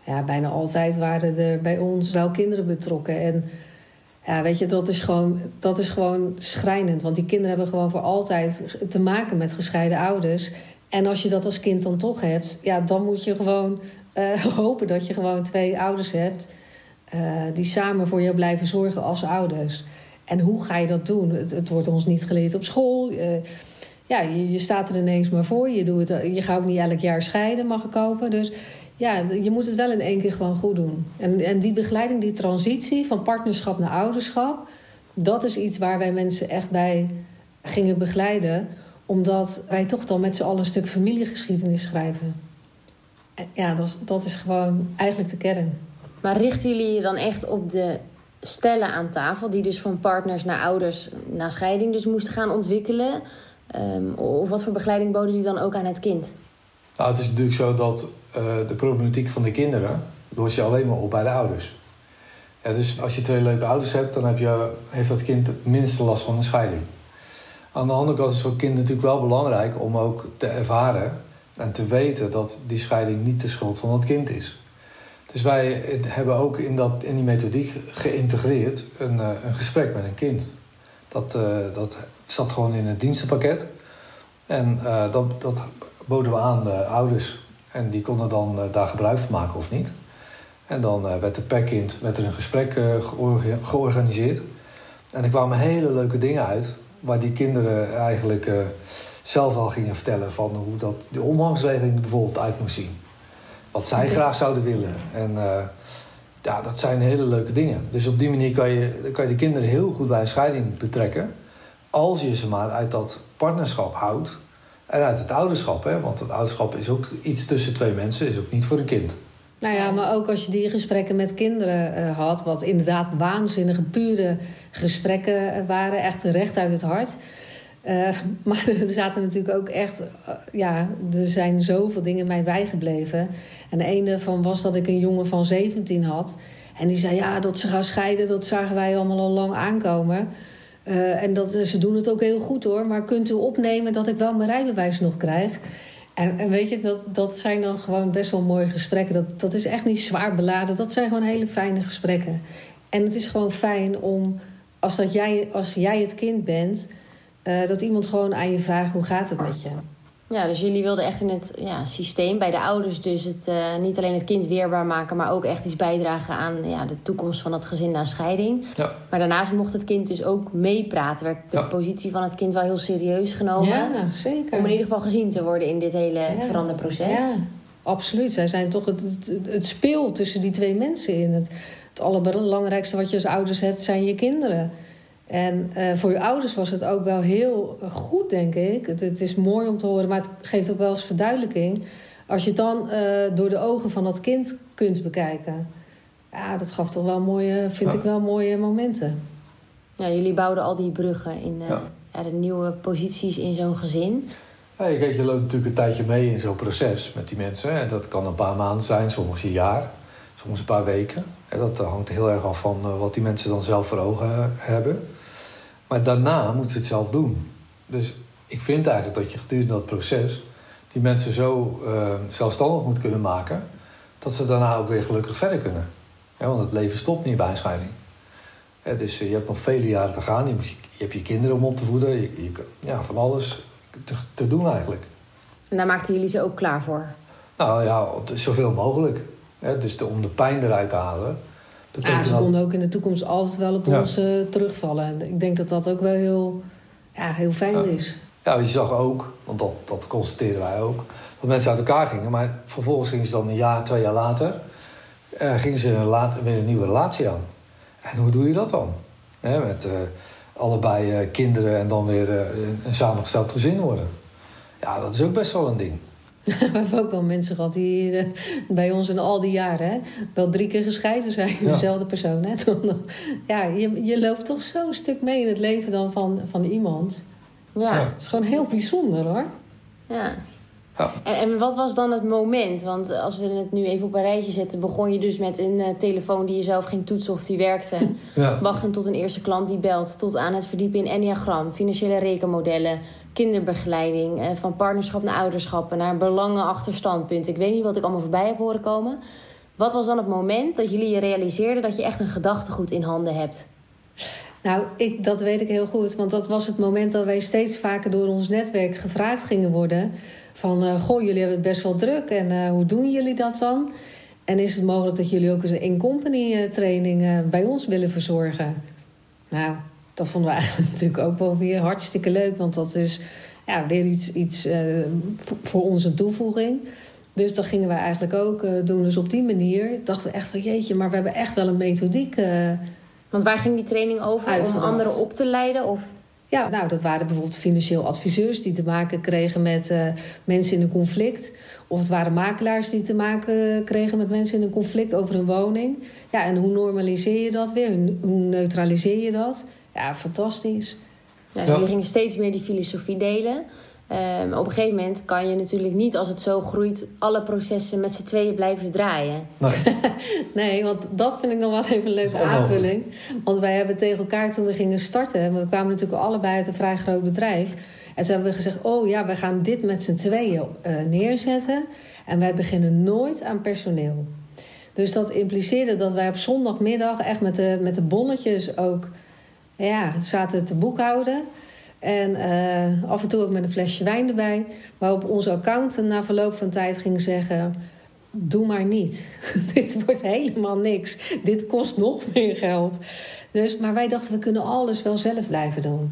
Ja, bijna altijd waren er bij ons wel kinderen betrokken. En ja, weet je, dat is, gewoon, dat is gewoon schrijnend. Want die kinderen hebben gewoon voor altijd te maken met gescheiden ouders. En als je dat als kind dan toch hebt, ja, dan moet je gewoon uh, hopen dat je gewoon twee ouders hebt. Uh, die samen voor je blijven zorgen als ouders. En hoe ga je dat doen? Het, wordt ons niet geleerd op school. Uh, ja, je, je, staat er ineens maar voor. Je, doet het, je gaat ook niet elk jaar scheiden, mag ik kopen. Dus ja, je moet het wel in één keer gewoon goed doen. En, en die begeleiding, die transitie van partnerschap naar ouderschap... dat is iets waar wij mensen echt bij gingen begeleiden. Omdat wij toch dan met z'n allen een stuk familiegeschiedenis schrijven. En ja, dat, dat is gewoon eigenlijk de kern. Maar richten jullie je dan echt op de stellen aan tafel... die dus van partners naar ouders na scheiding dus moesten gaan ontwikkelen... Um, of wat voor begeleiding boden jullie dan ook aan het kind? Nou, het is natuurlijk zo dat uh, de problematiek van de kinderen... los je alleen maar op bij de ouders. Ja, dus als je twee leuke ouders hebt... dan heb je, heeft dat kind het minste last van een scheiding. Aan de andere kant is het voor het kind natuurlijk wel belangrijk... om ook te ervaren en te weten... dat die scheiding niet de schuld van het kind is. Dus wij hebben ook in, dat, in die methodiek geïntegreerd... een, uh, een gesprek met een kind. Dat, dat zat gewoon in het dienstenpakket. En dat, dat boden we aan de ouders. En die konden dan uh, daar gebruik van maken of niet. En dan uh, werd de pack-in, werd er een gesprek georganiseerd. En er kwamen hele leuke dingen uit. Waar die kinderen eigenlijk zelf al gingen vertellen van hoe dat de omgangsregeling bijvoorbeeld uit moest zien. Wat zij graag zouden willen. En ja, dat zijn hele leuke dingen. Dus op die manier kan je, kan je de kinderen heel goed bij een scheiding betrekken. Als je ze maar uit dat partnerschap houdt. En uit het ouderschap. Hè? Want het ouderschap is ook iets tussen twee mensen, is ook niet voor een kind. Nou ja, maar ook als je die gesprekken met kinderen uh, had, wat inderdaad waanzinnige, pure gesprekken waren, echt recht uit het hart. Uh, maar er zaten natuurlijk ook echt, ja, er zijn zoveel dingen mij bijgebleven. En de ene van was dat ik een jongen van 17 had. En die zei, ja, dat ze gaan scheiden, dat zagen wij allemaal al lang aankomen. Uh, en dat, ze doen het ook heel goed hoor. Maar kunt u opnemen dat ik wel mijn rijbewijs nog krijg? En, weet je, dat, dat zijn dan gewoon best wel mooie gesprekken. Dat, dat is echt niet zwaar beladen. Dat zijn gewoon hele fijne gesprekken. En het is gewoon fijn om, als, dat jij, als jij het kind bent, uh, dat iemand gewoon aan je vraagt: hoe gaat het met je? Ja, dus jullie wilden echt in het ja, systeem bij de ouders dus het, uh, niet alleen het kind weerbaar maken, maar ook echt iets bijdragen aan ja, de toekomst van het gezin na scheiding. Ja. Maar daarnaast mocht het kind dus ook meepraten. Werd de positie van het kind wel heel serieus genomen. Ja, zeker. Om in ieder geval gezien te worden in dit hele ja. veranderproces. Ja, absoluut. Zij zijn toch het, het, het speel tussen die twee mensen in. Het, het allerbelangrijkste wat je als ouders hebt zijn je kinderen. En uh, voor je ouders was het ook wel heel goed, denk ik. Het, het, is mooi om te horen, maar het geeft ook wel eens verduidelijking. Als je het dan uh, door de ogen van dat kind kunt bekijken. Ja, dat gaf toch wel mooie, vind ja. ik wel mooie momenten. Ja, jullie bouwden al die bruggen in uh, ja. de nieuwe posities in zo'n gezin. Ja, je, kijk, je loopt natuurlijk een tijdje mee in zo'n proces met die mensen. En dat kan een paar maanden zijn, soms een jaar, soms een paar weken. En dat hangt heel erg af van wat die mensen dan zelf voor ogen hebben. Maar daarna moeten ze het zelf doen. Dus ik vind eigenlijk dat je gedurende dat proces die mensen zo uh, zelfstandig moet kunnen maken, dat ze daarna ook weer gelukkig verder kunnen. Ja, want het leven stopt niet bij een scheiding. Ja, dus je hebt nog vele jaren te gaan. Je, je, hebt je kinderen om op te voeden. Je, je, ja, van alles te, te, doen eigenlijk. En daar maakten jullie ze ook klaar voor? Nou ja, zoveel mogelijk. Ja, dus de, om de pijn eruit te halen. Ja, ze konden ook in de toekomst altijd wel op ons uh, terugvallen. En ik denk dat dat ook wel heel, ja, heel fijn ja. is. Ja, je zag ook, want dat, dat constateerden wij ook, dat mensen uit elkaar gingen. Maar vervolgens gingen ze dan een jaar, twee jaar later, uh, gingen ze later, weer een nieuwe relatie aan. En hoe doe je dat dan? He, met uh, allebei kinderen en dan weer een samengesteld gezin worden. Ja, dat is ook best wel een ding. We hebben ook wel mensen gehad die hier uh, bij ons in al die jaren hè, wel drie keer gescheiden zijn. Ja. Dezelfde persoon. Hè? Ja, je, je loopt toch zo'n stuk mee in het leven dan van, van iemand. Ja. Het is gewoon heel bijzonder hoor. Ja. En, en, wat was dan het moment? Want als we het nu even op een rijtje zetten, begon je dus met een uh, telefoon die je zelf ging toetsen of die werkte. Ja. Wachten tot een eerste klant die belt. Tot aan het verdiepen in Enneagram, financiële rekenmodellen kinderbegeleiding, eh, van partnerschap naar ouderschap, naar belangenachterstandpunt. Ik weet niet wat ik allemaal voorbij heb horen komen. Wat was dan het moment dat jullie je realiseerden dat je echt een gedachtegoed in handen hebt? Nou, ik, dat weet ik heel goed. Want dat was het moment dat wij steeds vaker door ons netwerk gevraagd gingen worden. Van, uh, goh, jullie hebben het best wel druk. En uh, hoe doen jullie dat dan? En is het mogelijk dat jullie ook eens een in-company training uh, bij ons willen verzorgen? Nou, dat vonden we eigenlijk natuurlijk ook wel weer hartstikke leuk. Want dat is ja, weer iets, iets voor onze toevoeging. Dus dat gingen wij eigenlijk ook doen. Dus op die manier dachten we echt van jeetje, maar we hebben echt wel een methodiek. Want waar ging die training over? Om anderen op te leiden? Of? Ja, nou, dat waren bijvoorbeeld financieel adviseurs die te maken kregen met uh, mensen in een conflict. Of het waren makelaars die te maken kregen met mensen in een conflict over hun woning. Ja, en hoe normaliseer je dat weer? Hoe neutraliseer je dat? Ja, fantastisch. Ja, dus jullie gingen steeds meer die filosofie delen. Um, op een gegeven moment kan je natuurlijk niet, als het zo groeit, alle processen met z'n tweeën blijven draaien. Nee. nee, want dat vind ik nog wel even een leuke oh. aanvulling. Want wij hebben tegen elkaar toen we gingen starten, we kwamen natuurlijk allebei uit een vrij groot bedrijf. En toen hebben we gezegd: Oh ja, we gaan dit met z'n tweeën uh, neerzetten. En wij beginnen nooit aan personeel. Dus dat impliceerde dat wij op zondagmiddag echt met de, met de bonnetjes ook ja, zaten te boekhouden. En uh, af en toe ook met een flesje wijn erbij. Waarop onze accountant na verloop van tijd ging zeggen... doe maar niet. Dit wordt helemaal niks. Dit kost nog meer geld. Dus, maar wij dachten, we kunnen alles wel zelf blijven doen.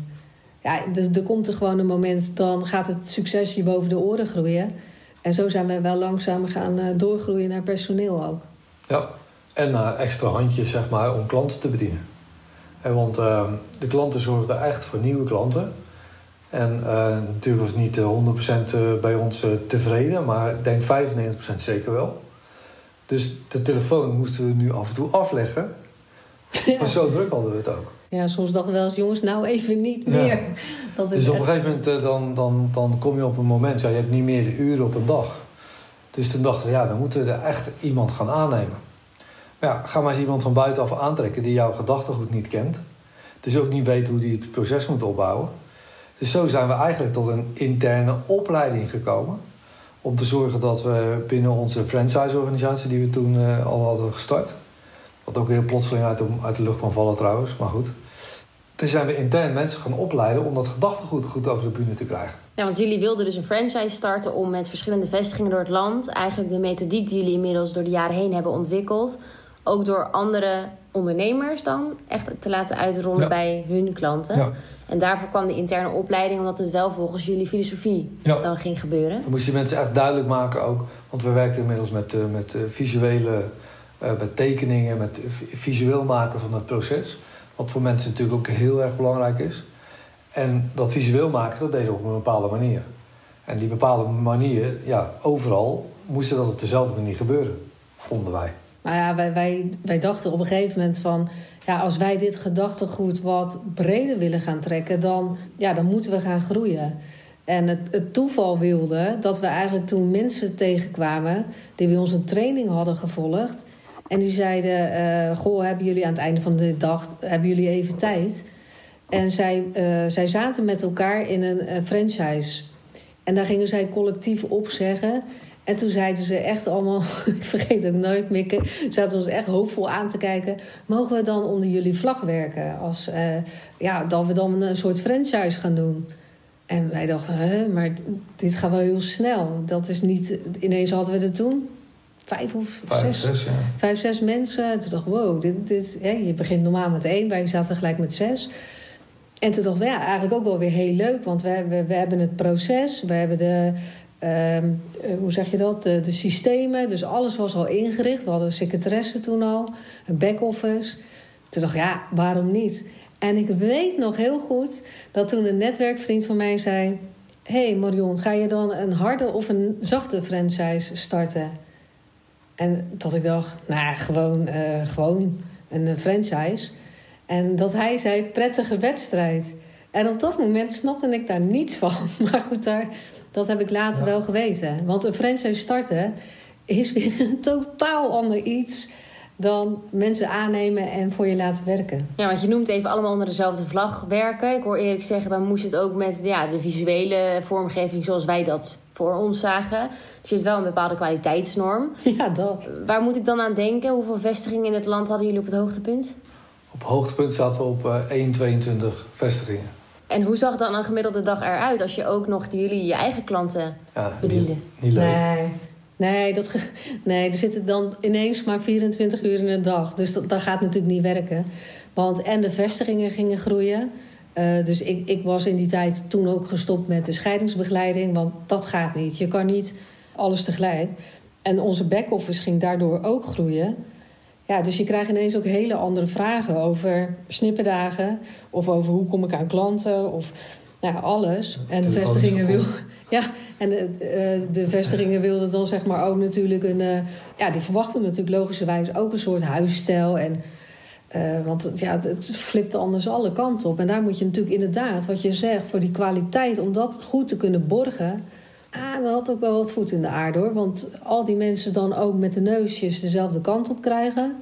Ja, dus er komt er gewoon een moment... dan gaat het succes je boven de oren groeien. En zo zijn we wel langzaam gaan uh, doorgroeien naar personeel ook. Ja, en naar extra handjes, zeg maar, om klanten te bedienen. En want uh, de klanten zorgden echt voor nieuwe klanten. En uh, natuurlijk was niet 100% bij ons tevreden, maar ik denk 95% zeker wel. Dus de telefoon moesten we nu af en toe afleggen. Ja. Maar zo druk hadden we het ook. Ja, soms dachten we wel eens, jongens, nou even niet meer. Ja. Dat is dus op een gegeven moment dan, dan, dan kom je op een moment, ja, je hebt niet meer de uren op een dag. Dus toen dachten we, ja, dan moeten we er echt iemand gaan aannemen. Ja, ga maar eens iemand van buitenaf aantrekken die jouw gedachtegoed niet kent. Dus ook niet weet hoe die het proces moet opbouwen. Dus zo zijn we eigenlijk tot een interne opleiding gekomen. Om te zorgen dat we binnen onze franchise-organisatie die we toen uh, al hadden gestart. Wat ook heel plotseling uit de, uit de lucht kwam vallen trouwens, maar goed. Toen zijn we intern mensen gaan opleiden om dat gedachtegoed goed over de bühne te krijgen. Ja, want jullie wilden dus een franchise starten om met verschillende vestigingen door het land... eigenlijk de methodiek die jullie inmiddels door de jaren heen hebben ontwikkeld... ook door andere ondernemers dan echt te laten uitrollen bij hun klanten. Ja. En daarvoor kwam de interne opleiding, omdat het wel volgens jullie filosofie dan ging gebeuren. Dan moest je mensen echt duidelijk maken ook, want we werkten inmiddels met, uh, met uh, visuele, uh, met tekeningen, met visueel maken van het proces. Wat voor mensen natuurlijk ook heel erg belangrijk is. En dat visueel maken, dat deden we op een bepaalde manier. En die bepaalde manier, ja, overal moest dat op dezelfde manier gebeuren, vonden wij. Nou ja, wij, wij, wij dachten op een gegeven moment van... ja, als wij dit gedachtegoed wat breder willen gaan trekken... dan, ja, dan moeten we gaan groeien. En het, toeval wilde dat we eigenlijk toen mensen tegenkwamen... die bij ons een training hadden gevolgd... en die zeiden, uh, goh, hebben jullie aan het einde van de dag... hebben jullie even tijd? En zij, uh, zij zaten met elkaar in een uh, franchise... En daar gingen zij collectief opzeggen. En toen zeiden ze echt allemaal, ik vergeet ook nooit Mikke, zaten ons echt hoopvol aan te kijken. Mogen we dan onder jullie vlag werken? Als, uh, ja, dat we dan een soort franchise gaan doen. En wij dachten, hè, maar dit gaat wel heel snel. Dat is niet, ineens hadden we er toen vijf of vijf, zes, zes ja. vijf, zes mensen. Toen dacht ik, wow, dit, dit, hè, je begint normaal met één, wij zaten gelijk met zes. En toen dachten we, ja, eigenlijk ook wel weer heel leuk. Want we, we, we hebben het proces, we hebben de, Uh, hoe zeg je dat? De, systemen. Dus alles was al ingericht. We hadden secretaresse toen al, een back-office. Toen dacht ik, ja, waarom niet? En ik weet nog heel goed dat toen een netwerkvriend van mij zei... hey Marion, ga je dan een harde of een zachte franchise starten? En dat ik dacht, nou gewoon, uh, gewoon een franchise. En dat hij zei, prettige wedstrijd. En op dat moment snapte ik daar niets van. Maar goed, daar, dat heb ik later wel geweten. Want een franchise starten is weer een totaal ander iets dan mensen aannemen en voor je laten werken. Ja, want je noemt even allemaal onder dezelfde vlag werken. Ik hoor eerlijk zeggen, dan moest het ook met ja, de visuele vormgeving zoals wij dat voor ons zagen. Dus je hebt wel een bepaalde kwaliteitsnorm. Ja, dat. Waar moet ik dan aan denken? Hoeveel vestigingen in het land hadden jullie op het hoogtepunt? Op hoogtepunt zaten we op uh, 1,22 vestigingen. En hoe zag dan een gemiddelde dag eruit als je ook nog jullie je eigen klanten ja, bediende? Niet, niet leuk. Nee. Nee, dat, nee, er zitten dan ineens maar 24 uur in een dag. Dus dat, dat gaat natuurlijk niet werken. Want en de vestigingen gingen groeien. Uh, dus ik, ik was in die tijd toen ook gestopt met de scheidingsbegeleiding. Want dat gaat niet. Je kan niet alles tegelijk. En onze back-office ging daardoor ook groeien. Ja, dus je krijgt ineens ook hele andere vragen over snippendagen. Of over hoe kom ik aan klanten. Of nou, alles. En de vestigingen wil. Ja, en de, uh, de vestigingen wilden dan zeg maar ook natuurlijk een. Uh, ja, die verwachten natuurlijk logischerwijs ook een soort huisstijl. En, uh, want ja, het flipt anders alle kanten op. En daar moet je natuurlijk inderdaad, wat je zegt, voor die kwaliteit, om dat goed te kunnen borgen. Ah, dat had ook wel wat voet in de aarde hoor. Want al die mensen dan ook met de neusjes dezelfde kant op krijgen.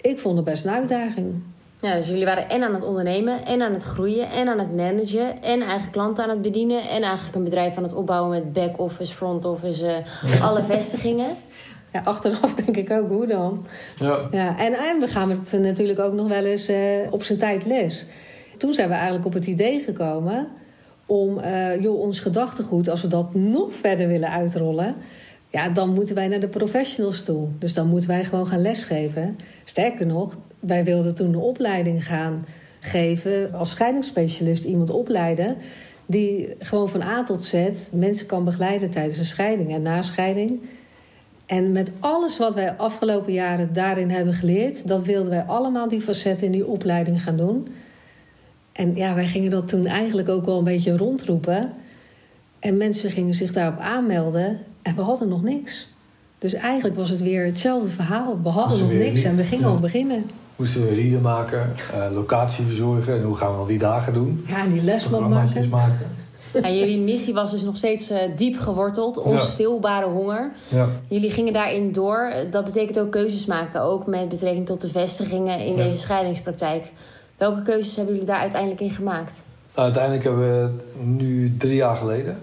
Ik vond het best een uitdaging. Ja, dus jullie waren en aan het ondernemen, en aan het groeien, en aan het managen, en eigen klanten aan het bedienen, en eigenlijk een bedrijf aan het opbouwen met back-office, front-office, uh, alle vestigingen. Ja, achteraf denk ik ook, hoe dan? Ja. ja en, en we gaan natuurlijk ook nog wel eens uh, op zijn tijd les. Toen zijn we eigenlijk op het idee gekomen om uh, joh, ons gedachtegoed, als we dat nog verder willen uitrollen, ja, dan moeten wij naar de professionals toe. Dus dan moeten wij gewoon gaan lesgeven. Sterker nog, wij wilden toen een opleiding gaan geven als scheidingsspecialist, iemand opleiden die gewoon van A tot Z mensen kan begeleiden tijdens een scheiding en na scheiding. En met alles wat wij afgelopen jaren daarin hebben geleerd, dat wilden wij allemaal die facetten in die opleiding gaan doen. En ja, wij gingen dat toen eigenlijk ook wel een beetje rondroepen. En mensen gingen zich daarop aanmelden en we hadden nog niks. Dus eigenlijk was het weer hetzelfde verhaal. We hadden nog niks en we gingen ja. al beginnen. Moesten we rieden maken, uh, locatie verzorgen en hoe gaan we al die dagen doen? Ja, en die lesman maken. maken. Ja, jullie missie was dus nog steeds uh, diep geworteld, onstilbare honger. Ja. Jullie gingen daarin door. Dat betekent ook keuzes maken, ook met betrekking tot de vestigingen in deze scheidingspraktijk. Welke keuzes hebben jullie daar uiteindelijk in gemaakt? Uiteindelijk hebben we nu drie jaar geleden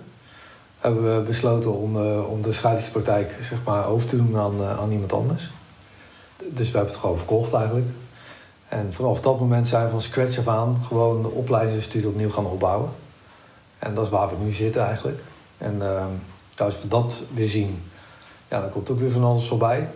hebben we besloten om, om de scheidingspraktijk zeg maar, over te doen aan, aan iemand anders. Dus we hebben het gewoon verkocht eigenlijk. En vanaf dat moment zijn we van scratch af aan gewoon de opleidingsinstituut opnieuw gaan opbouwen. En dat is waar we nu zitten eigenlijk. En uh, als we dat weer zien, ja, dan komt ook weer van alles voorbij.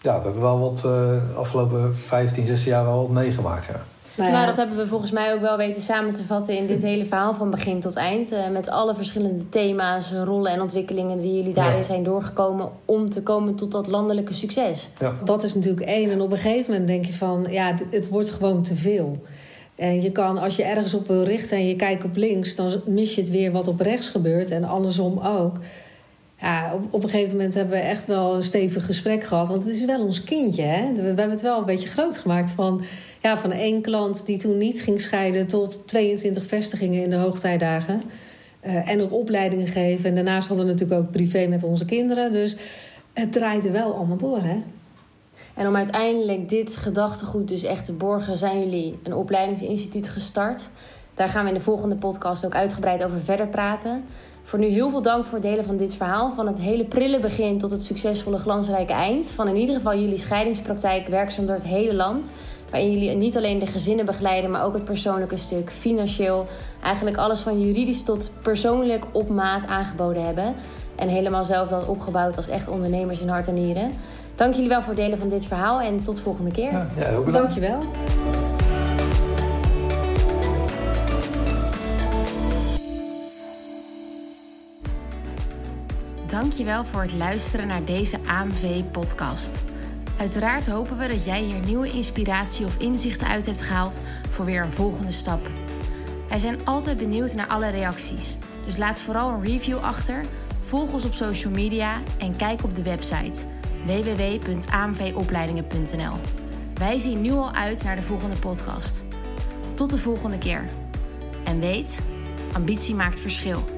Ja, we hebben wel wat uh, afgelopen 15, 16 jaar wel wat meegemaakt. Ja. Nou, ja. nou, dat hebben we volgens mij ook wel weten samen te vatten in dit hele verhaal van begin tot eind. Uh, met alle verschillende thema's, rollen en ontwikkelingen die jullie daarin ja. zijn doorgekomen om te komen tot dat landelijke succes. Ja. Dat is natuurlijk één. En op een gegeven moment denk je van, ja, het wordt gewoon te veel. En je kan, als je ergens op wil richten en je kijkt op links, dan mis je het weer wat op rechts gebeurt. En andersom ook. Ja, op, op een gegeven moment hebben we echt wel een stevig gesprek gehad. Want het is wel ons kindje. Hè? We, we hebben het wel een beetje groot gemaakt van ja, van één klant die toen niet ging scheiden tot 22 vestigingen in de hoogtijdagen. Uh, en ook opleidingen geven. En daarnaast hadden we natuurlijk ook privé met onze kinderen. Dus het draaide wel allemaal door, hè? En om uiteindelijk dit gedachtegoed dus echt te borgen, zijn jullie een opleidingsinstituut gestart. Daar gaan we in de volgende podcast ook uitgebreid over verder praten. Voor nu heel veel dank voor het delen van dit verhaal. Van het hele prille begin tot het succesvolle glansrijke eind. Van in ieder geval jullie scheidingspraktijk werkzaam door het hele land. Waarin jullie niet alleen de gezinnen begeleiden, maar ook het persoonlijke stuk, financieel. Eigenlijk alles van juridisch tot persoonlijk op maat aangeboden hebben. En helemaal zelf dat opgebouwd als echt ondernemers in hart en nieren. Dank jullie wel voor het delen van dit verhaal en tot de volgende keer. Ja, ja heel bedankt. Dank je wel. Dankjewel voor het luisteren naar deze AMV-podcast. Uiteraard hopen we dat jij hier nieuwe inspiratie of inzichten uit hebt gehaald voor weer een volgende stap. Wij zijn altijd benieuwd naar alle reacties, dus laat vooral een review achter, volg ons op social media en kijk op de website www.amvopleidingen.nl. Wij zien nu al uit naar de volgende podcast. Tot de volgende keer. En weet, ambitie maakt verschil.